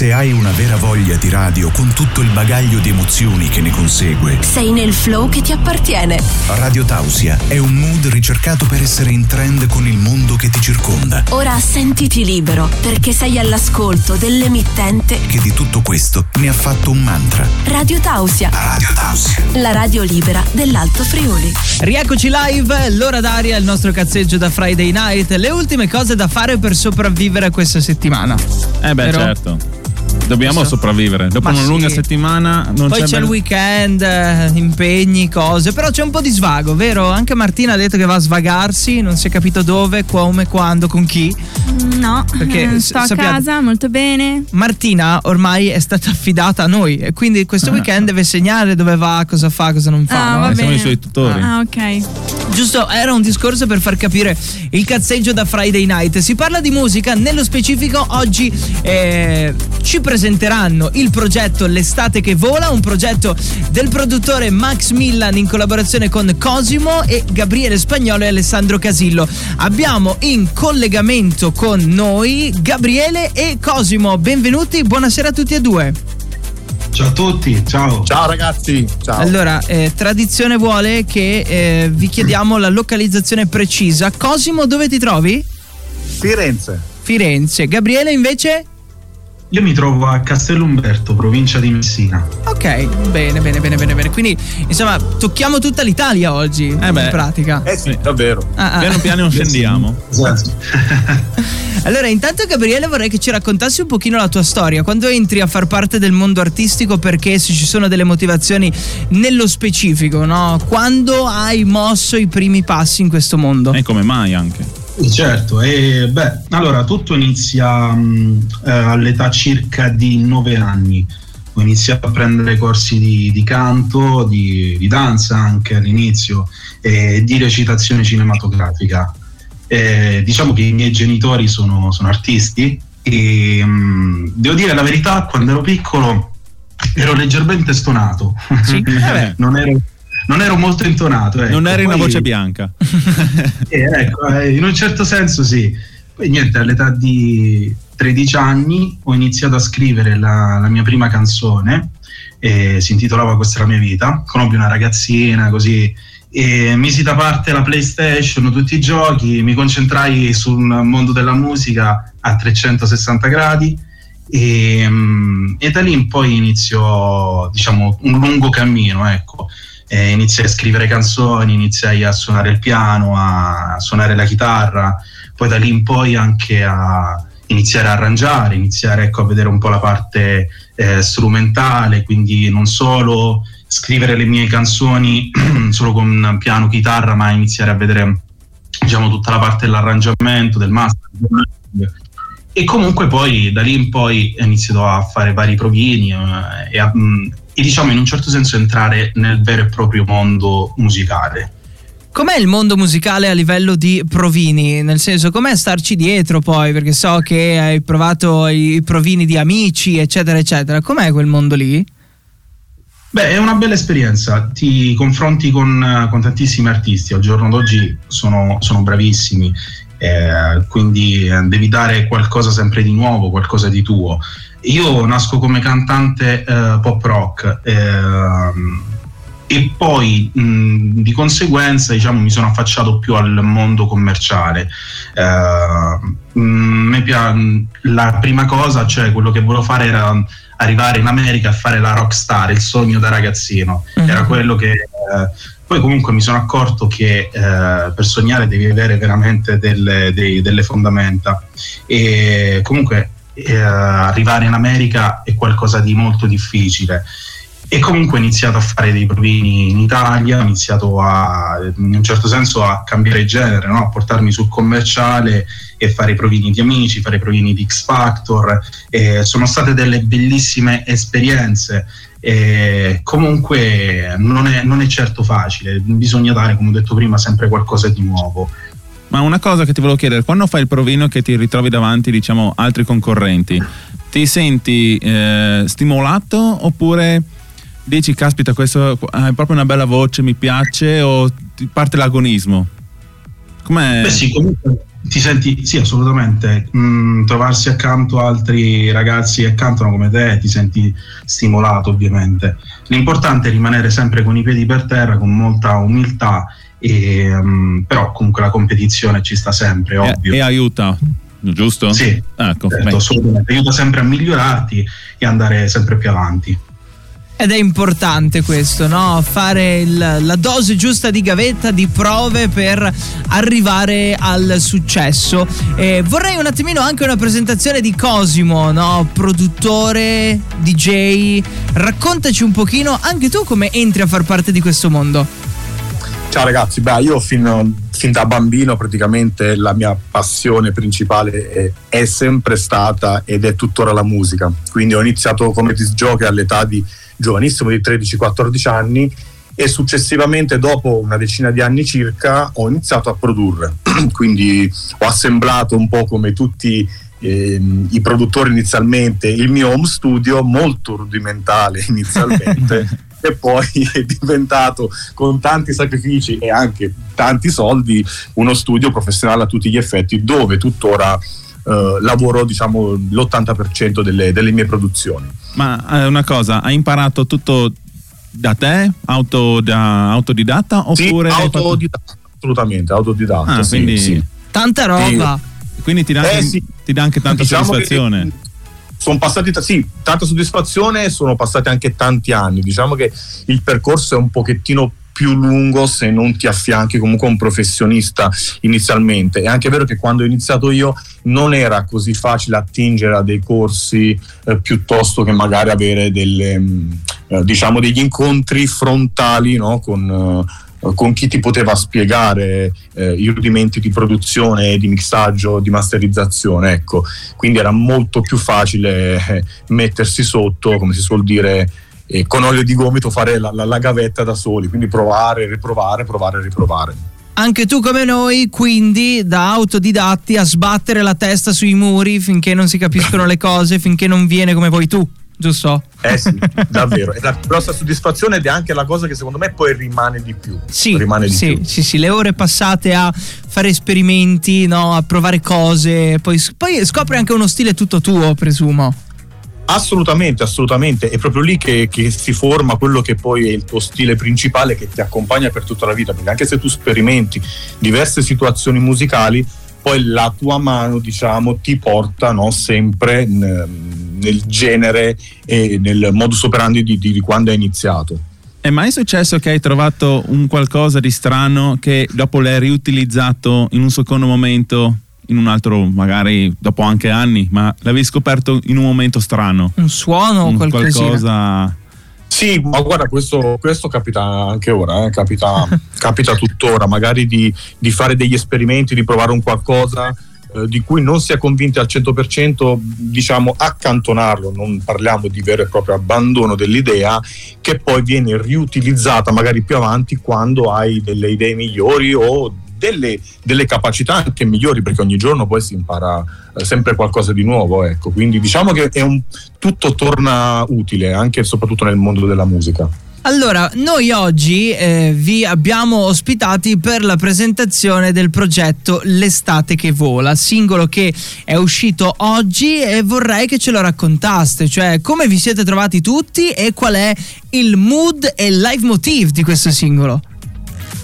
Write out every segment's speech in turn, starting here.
Se hai una vera voglia di radio con tutto il bagaglio di emozioni che ne consegue, sei nel flow che ti appartiene. Radio Tausia è un mood ricercato per essere in trend con il mondo che ti circonda. Ora sentiti libero perché sei all'ascolto dell'emittente che di tutto questo ne ha fatto un mantra. Radio Tausia. Radio Tausia. La radio libera dell'Alto Friuli. Rieccoci live, l'ora d'aria, il nostro cazzeggio da Friday Night, le ultime cose da fare per sopravvivere questa settimana. Eh beh, Vero? certo. Dobbiamo Adesso- sopravvivere. Dopo Ma una sì. lunga settimana non Poi c'è c'è il bel- weekend, eh, impegni, cose, però c'è un po' di svago, vero? Anche Martina ha detto che va a svagarsi, non si è capito dove, come, quando, con chi. No, Perché eh, s- sto a sappiate- casa molto bene. Martina ormai è stata affidata a noi e quindi questo weekend deve segnare dove va, cosa fa, cosa non fa. Ah, no? va Eh, siamo i suoi tutori. Ah, ok. Giusto, era un discorso per far capire il cazzeggio da Friday Night. Si parla di musica, nello specifico oggi eh, ci presenteranno il progetto L'estate che vola, un progetto del produttore Max Millan in collaborazione con Cosimo e Gabriele Spagnolo e Alessandro Casillo. Abbiamo in collegamento con noi Gabriele e Cosimo. Benvenuti, buonasera a tutti e due. Ciao a tutti, ciao. Ciao ragazzi, ciao. Allora, eh, tradizione vuole che eh, vi chiediamo la localizzazione precisa. Cosimo, dove ti trovi? Firenze. Firenze. Gabriele invece? Io mi trovo a Castellumberto, provincia di Messina. Ok, bene, bene, bene, bene, bene. Quindi, insomma, tocchiamo tutta l'Italia oggi, in beh. pratica. Eh sì, davvero. Ah, ah. Piano piano scendiamo. Esatto. Allora, intanto Gabriele vorrei che ci raccontassi un pochino la tua storia. Quando entri a far parte del mondo artistico, perché se ci sono delle motivazioni nello specifico, no? Quando hai mosso i primi passi in questo mondo? E come mai anche? Certo, e beh, allora tutto inizia mh, eh, all'età circa di nove anni. Ho iniziato a prendere corsi di, di canto, di, di danza anche all'inizio e di recitazione cinematografica. Eh, diciamo che i miei genitori sono, sono artisti e mh, devo dire la verità, quando ero piccolo ero leggermente stonato. Sì? Eh non, ero, non ero molto intonato. ecco. non eri una voce bianca. eh, ecco, eh, in un certo senso sì. Poi niente, all'età di 13 anni ho iniziato a scrivere la, la mia prima canzone, eh, si intitolava Questa è la mia vita, conobbi una ragazzina così e misi da parte la PlayStation, tutti i giochi, mi concentrai sul mondo della musica a 360 gradi e, mm, e da lì in poi iniziò diciamo un lungo cammino, ecco. Eh, iniziai a scrivere canzoni, iniziai a suonare il piano, a suonare la chitarra, poi da lì in poi anche a iniziare a arrangiare, iniziare ecco, a vedere un po' la parte eh, strumentale, quindi non solo scrivere le mie canzoni solo con piano, chitarra, ma iniziare a vedere diciamo, tutta la parte dell'arrangiamento, del master. E comunque poi da lì in poi ho iniziato a fare vari provini eh, e, a, mh, e diciamo in un certo senso entrare nel vero e proprio mondo musicale. Com'è il mondo musicale a livello di provini? Nel senso, com'è starci dietro poi? Perché so che hai provato i provini di amici, eccetera, eccetera. Com'è quel mondo lì? Beh, è una bella esperienza, ti confronti con, con tantissimi artisti, al giorno d'oggi sono, sono bravissimi, eh, quindi eh, devi dare qualcosa sempre di nuovo, qualcosa di tuo. Io nasco come cantante eh, pop rock ehm, e poi mh, di conseguenza diciamo, mi sono affacciato più al mondo commerciale. Eh, mh, me pia- la prima cosa, cioè quello che volevo fare era arrivare in America a fare la rockstar, il sogno da ragazzino. Mhm. Era quello che. eh, poi comunque mi sono accorto che eh, per sognare devi avere veramente delle, dei- delle fondamenta. E comunque eh, arrivare in America è qualcosa di molto difficile. E comunque ho iniziato a fare dei provini in Italia, ho iniziato a, in un certo senso a cambiare genere, no? a portarmi sul commerciale e fare i provini di amici, fare i provini di X Factor. Eh, sono state delle bellissime esperienze. Eh, comunque non è, non è certo facile, bisogna dare, come ho detto prima, sempre qualcosa di nuovo. Ma una cosa che ti volevo chiedere, quando fai il provino che ti ritrovi davanti, diciamo, altri concorrenti, ti senti eh, stimolato oppure dici, caspita, questo hai proprio una bella voce, mi piace, o ti parte l'agonismo? Com'è? Beh sì, comunque ti senti, sì, assolutamente. Mm, trovarsi accanto a altri ragazzi che cantano come te, ti senti stimolato, ovviamente. L'importante è rimanere sempre con i piedi per terra, con molta umiltà, e, mm, però comunque la competizione ci sta sempre, ovvio. E, e aiuta, giusto? Sì, Ecco, certo. Aiuta sempre a migliorarti e andare sempre più avanti. Ed è importante questo, no? Fare il- la dose giusta di gavetta, di prove per arrivare al successo. E vorrei un attimino anche una presentazione di Cosimo, no? Produttore, DJ. Raccontaci un pochino anche tu come entri a far parte di questo mondo. Ciao ragazzi, beh, io fin, fin da bambino praticamente la mia passione principale è, è sempre stata ed è tuttora la musica. Quindi ho iniziato come disc jockey all'età di giovanissimo di 13-14 anni e successivamente dopo una decina di anni circa ho iniziato a produrre. Quindi ho assemblato un po' come tutti ehm, i produttori inizialmente il mio home studio molto rudimentale inizialmente e poi è diventato con tanti sacrifici e anche tanti soldi uno studio professionale a tutti gli effetti dove tuttora eh, lavoro diciamo l'80% delle, delle mie produzioni. Ma eh, una cosa, hai imparato tutto da te, auto, da, autodidatta oppure... sì, hai fatto- autodidatta, assolutamente, autodidatta. Ah, sì, quindi, sì. Tanta roba. quindi ti, dà Eh, anche, sì. ti dà anche tanta Diciamo soddisfazione. che Sono passati, t- sì, tanta soddisfazione, sono passati anche tanti anni. Diciamo che il percorso è un pochettino più lungo se non ti affianchi comunque un professionista inizialmente. È anche vero che quando ho iniziato io non era così facile attingere a dei corsi eh, piuttosto che magari avere delle, mh, eh, diciamo degli incontri frontali no, con, eh, con chi ti poteva spiegare eh, i rudimenti di produzione, di mixaggio, di masterizzazione. Ecco. Quindi era molto più facile eh, mettersi sotto, come si suol dire, eh, con olio di gomito fare la, la- la gavetta da soli, quindi provare, riprovare, provare riprovare. Anche tu come noi, quindi da autodidatti a sbattere la testa sui muri finché non si capiscono le cose, finché non viene come vuoi tu, giusto? Eh sì, davvero. È la grossa soddisfazione ed è anche la cosa che secondo me poi rimane di più. Sì, rimane di sì, più. sì, sì, le ore passate a fare esperimenti, no, a provare cose, poi, poi scopri anche uno stile tutto tuo, presumo. Assolutamente, assolutamente. È proprio lì che, che si forma quello che poi è il tuo stile principale che ti accompagna per tutta la vita. Perché anche se tu sperimenti diverse situazioni musicali, poi la tua mano, diciamo, ti porta no, sempre n- nel genere e nel modus operandi di, di- di quando hai iniziato. È mai successo che hai trovato un qualcosa di strano che dopo l'hai riutilizzato in un secondo momento, in un altro, magari dopo anche anni, ma l'avevi scoperto in un momento strano? Un suono o qualcosa. Sì, ma guarda, questo, questo capita anche ora, eh, capita, capita tuttora, magari di, di fare degli esperimenti, di provare un qualcosa eh, di cui non si è convinti al 100%, diciamo accantonarlo, non parliamo di vero e proprio abbandono dell'idea, che poi viene riutilizzata magari più avanti quando hai delle idee migliori o delle, delle capacità anche migliori, perché ogni giorno poi si impara eh, sempre qualcosa di nuovo, ecco. Quindi diciamo che un, tutto torna utile, anche e soprattutto nel mondo della musica. Allora, noi oggi eh, vi abbiamo ospitati per la presentazione del progetto L'estate che vola, singolo che è uscito oggi e vorrei che ce lo raccontaste, cioè come vi siete trovati tutti e qual è il mood e il live motive di questo singolo.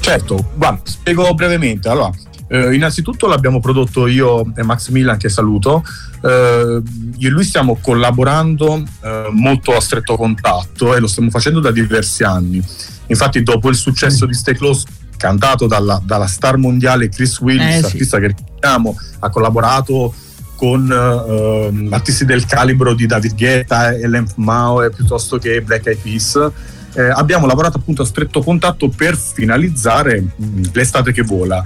Certo, guarda, spiego brevemente. Allora, eh, innanzitutto l'abbiamo prodotto io e Max Milan, che saluto. Eh, io e lui stiamo collaborando eh, molto a stretto contatto e lo stiamo facendo da diversi anni. Infatti, dopo il successo di Stay Close, cantato dalla, dalla star mondiale Chris Willis, Eh, sì. artista che ricordiamo, ha collaborato con ehm, artisti del calibro di David Guetta, Ellen Mao piuttosto che Black Eyed Peas. Eh, abbiamo lavorato appunto a stretto contatto per finalizzare mh, l'estate che vola.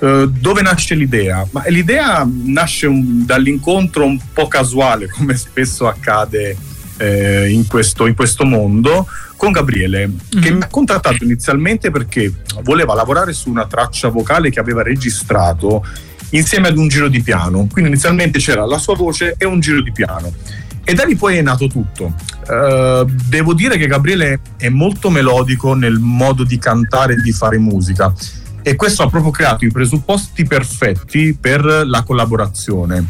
Eh, dove nasce l'idea? Ma l'idea nasce un- dall'incontro un po' casuale, come spesso accade eh, in, questo, in questo mondo, con Gabriele, che Mhm. mi ha contattato inizialmente perché voleva lavorare su una traccia vocale che aveva registrato insieme ad un giro di piano. Quindi inizialmente c'era la sua voce e un giro di piano. E da lì poi è nato tutto. Eh, devo dire che Gabriele è molto melodico nel modo di cantare e di fare musica. e questo ha proprio creato i presupposti perfetti per la collaborazione.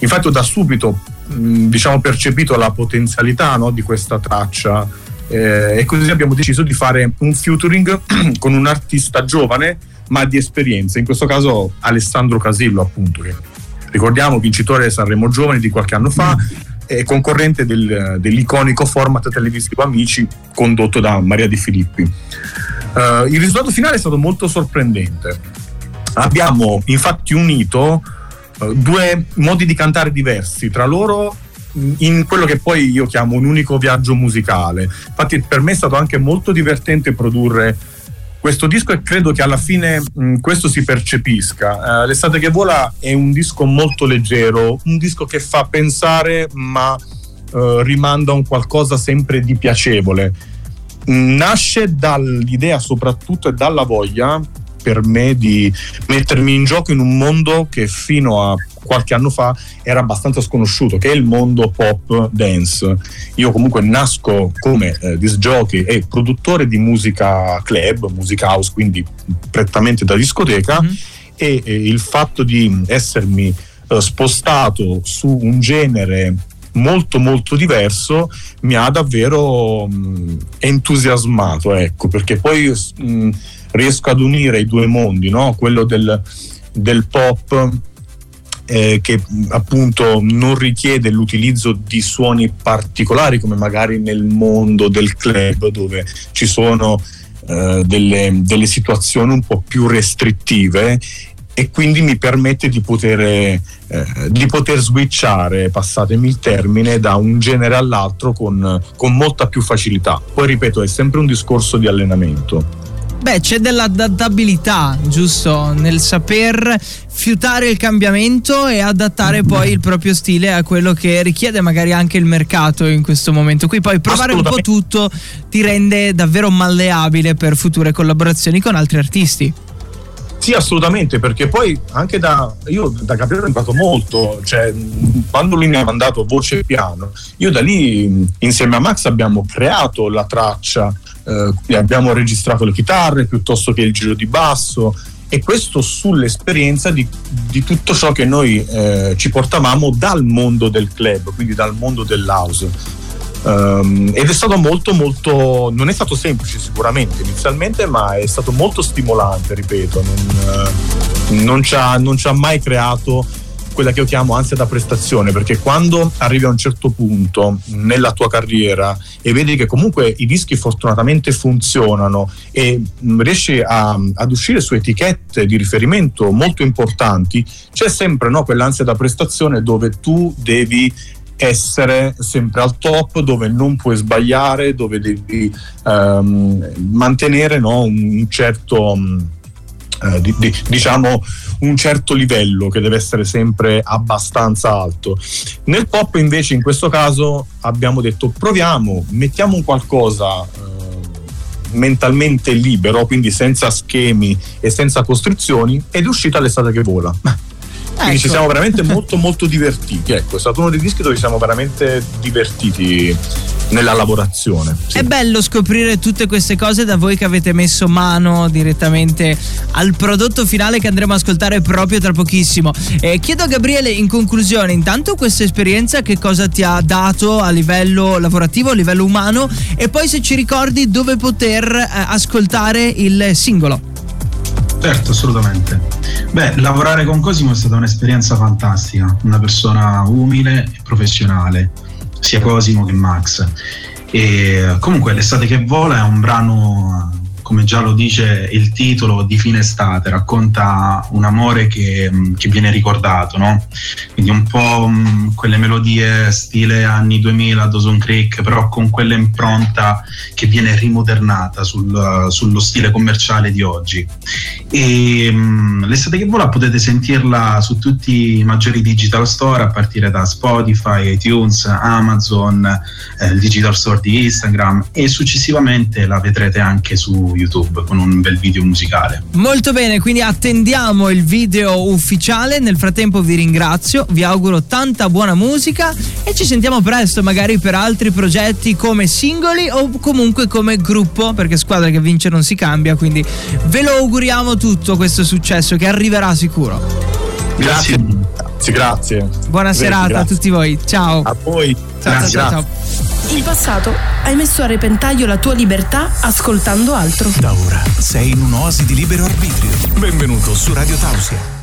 Infatti ho da subito mh, diciamo, percepito la potenzialità no, di questa traccia eh, e così abbiamo deciso di fare un featuring con un artista giovane ma di esperienza, in questo caso Alessandro Casillo appunto, che ricordiamo vincitore Sanremo Giovani di qualche anno fa, e concorrente del, dell'iconico format televisivo Amici condotto da Maria Di Filippi. Uh, il risultato finale è stato molto sorprendente. Abbiamo infatti unito uh, due modi di cantare diversi tra loro in quello che poi io chiamo un unico viaggio musicale. Infatti per me è stato anche molto divertente produrre questo disco e credo che alla fine mh, questo si percepisca. Uh, L'estate che vola è un disco molto leggero, un disco che fa pensare ma uh, rimanda a un qualcosa sempre di piacevole. Nasce dall'idea soprattutto e dalla voglia per me di mettermi in gioco in un mondo che fino a qualche anno fa era abbastanza sconosciuto, che è il mondo pop dance. Io comunque nasco come eh, disc jockey e produttore di musica club, musica house, quindi prettamente da discoteca mm-hmm. e eh, il fatto di essermi eh, spostato su un genere molto molto diverso mi ha davvero mh, entusiasmato ecco perché poi mh, riesco ad unire i due mondi no? quello del, del pop eh, che appunto non richiede l'utilizzo di suoni particolari come magari nel mondo del club dove ci sono eh, delle, delle, situazioni un po' più restrittive e quindi mi permette di poter, eh, di poter switchare, passatemi il termine, da un genere all'altro con, con molta più facilità. Poi ripeto, è sempre un discorso di allenamento. Beh, c'è dell'adattabilità, giusto? Nel saper fiutare il cambiamento e adattare poi il proprio stile a quello che richiede magari anche il mercato in questo momento. Qui poi provare un po' tutto ti rende davvero malleabile per future collaborazioni con altri artisti. Sì, assolutamente, perché poi anche da io da Gabriele ho imparato molto, cioè quando lui mi ha mandato voce e piano, io da lì insieme a Max abbiamo creato la traccia eh, abbiamo registrato le chitarre piuttosto che il giro di basso e questo sull'esperienza di, di tutto ciò che noi eh, ci portavamo dal mondo del club, quindi dal mondo dell'house. Um, ed è stato molto molto non è stato semplice sicuramente inizialmente ma è stato molto stimolante ripeto non, uh, non, ci, ha, non ci ha mai creato quella che io chiamo ansia da prestazione, perché quando arrivi a un certo punto nella tua carriera e vedi che comunque i dischi fortunatamente funzionano e riesci a, ad uscire su etichette di riferimento molto importanti, c'è sempre no, quell'ansia da prestazione dove tu devi essere sempre al top, dove non puoi sbagliare, dove devi um, mantenere no, un certo eh, di, di, diciamo un certo livello che deve essere sempre abbastanza alto. Nel pop invece in questo caso abbiamo detto proviamo, mettiamo un qualcosa eh, mentalmente libero, quindi senza schemi e senza costrizioni ed è uscita l'estate che vola. Quindi ecco. ci siamo veramente molto molto divertiti. Ecco, è stato uno dei dischi dove ci siamo veramente divertiti nella lavorazione. Sì. È bello scoprire tutte queste cose da voi che avete messo mano direttamente al prodotto finale che andremo a ascoltare proprio tra pochissimo. Eh, chiedo a Gabriele in conclusione, intanto questa esperienza che cosa ti ha dato a livello lavorativo, a livello umano e poi se ci ricordi dove poter eh, ascoltare il singolo. Certo, assolutamente. Beh, lavorare con Cosimo è stata un'esperienza fantastica, una persona umile e professionale, sia Cosimo che Max. E comunque l'estate che vola è un brano come già lo dice il titolo di fine estate, racconta un amore che, che viene ricordato, no? Quindi un po' quelle melodie stile anni 2000, Dawson Creek, però con quella impronta che viene rimodernata sul, sullo stile commerciale di oggi. E l'estate che vola potete sentirla su tutti i maggiori digital store a partire da Spotify, iTunes, Amazon, eh, il digital store di Instagram e successivamente la vedrete anche su YouTube YouTube con un bel video musicale. Molto bene, quindi attendiamo il video ufficiale. Nel frattempo vi ringrazio, vi auguro tanta buona musica e ci sentiamo presto, magari per altri progetti come singoli o comunque come gruppo, perché squadra che vince non si cambia, quindi ve lo auguriamo tutto questo successo che arriverà sicuro. Grazie. Grazie, grazie. Buona Vedi, serata a grazie. tutti voi. Ciao. A voi. Ciao, Grazie, ciao, grazie. ciao. In passato hai messo a repentaglio la tua libertà ascoltando altro. Da ora sei in un'oasi di libero arbitrio. Benvenuto su Radio Tausia.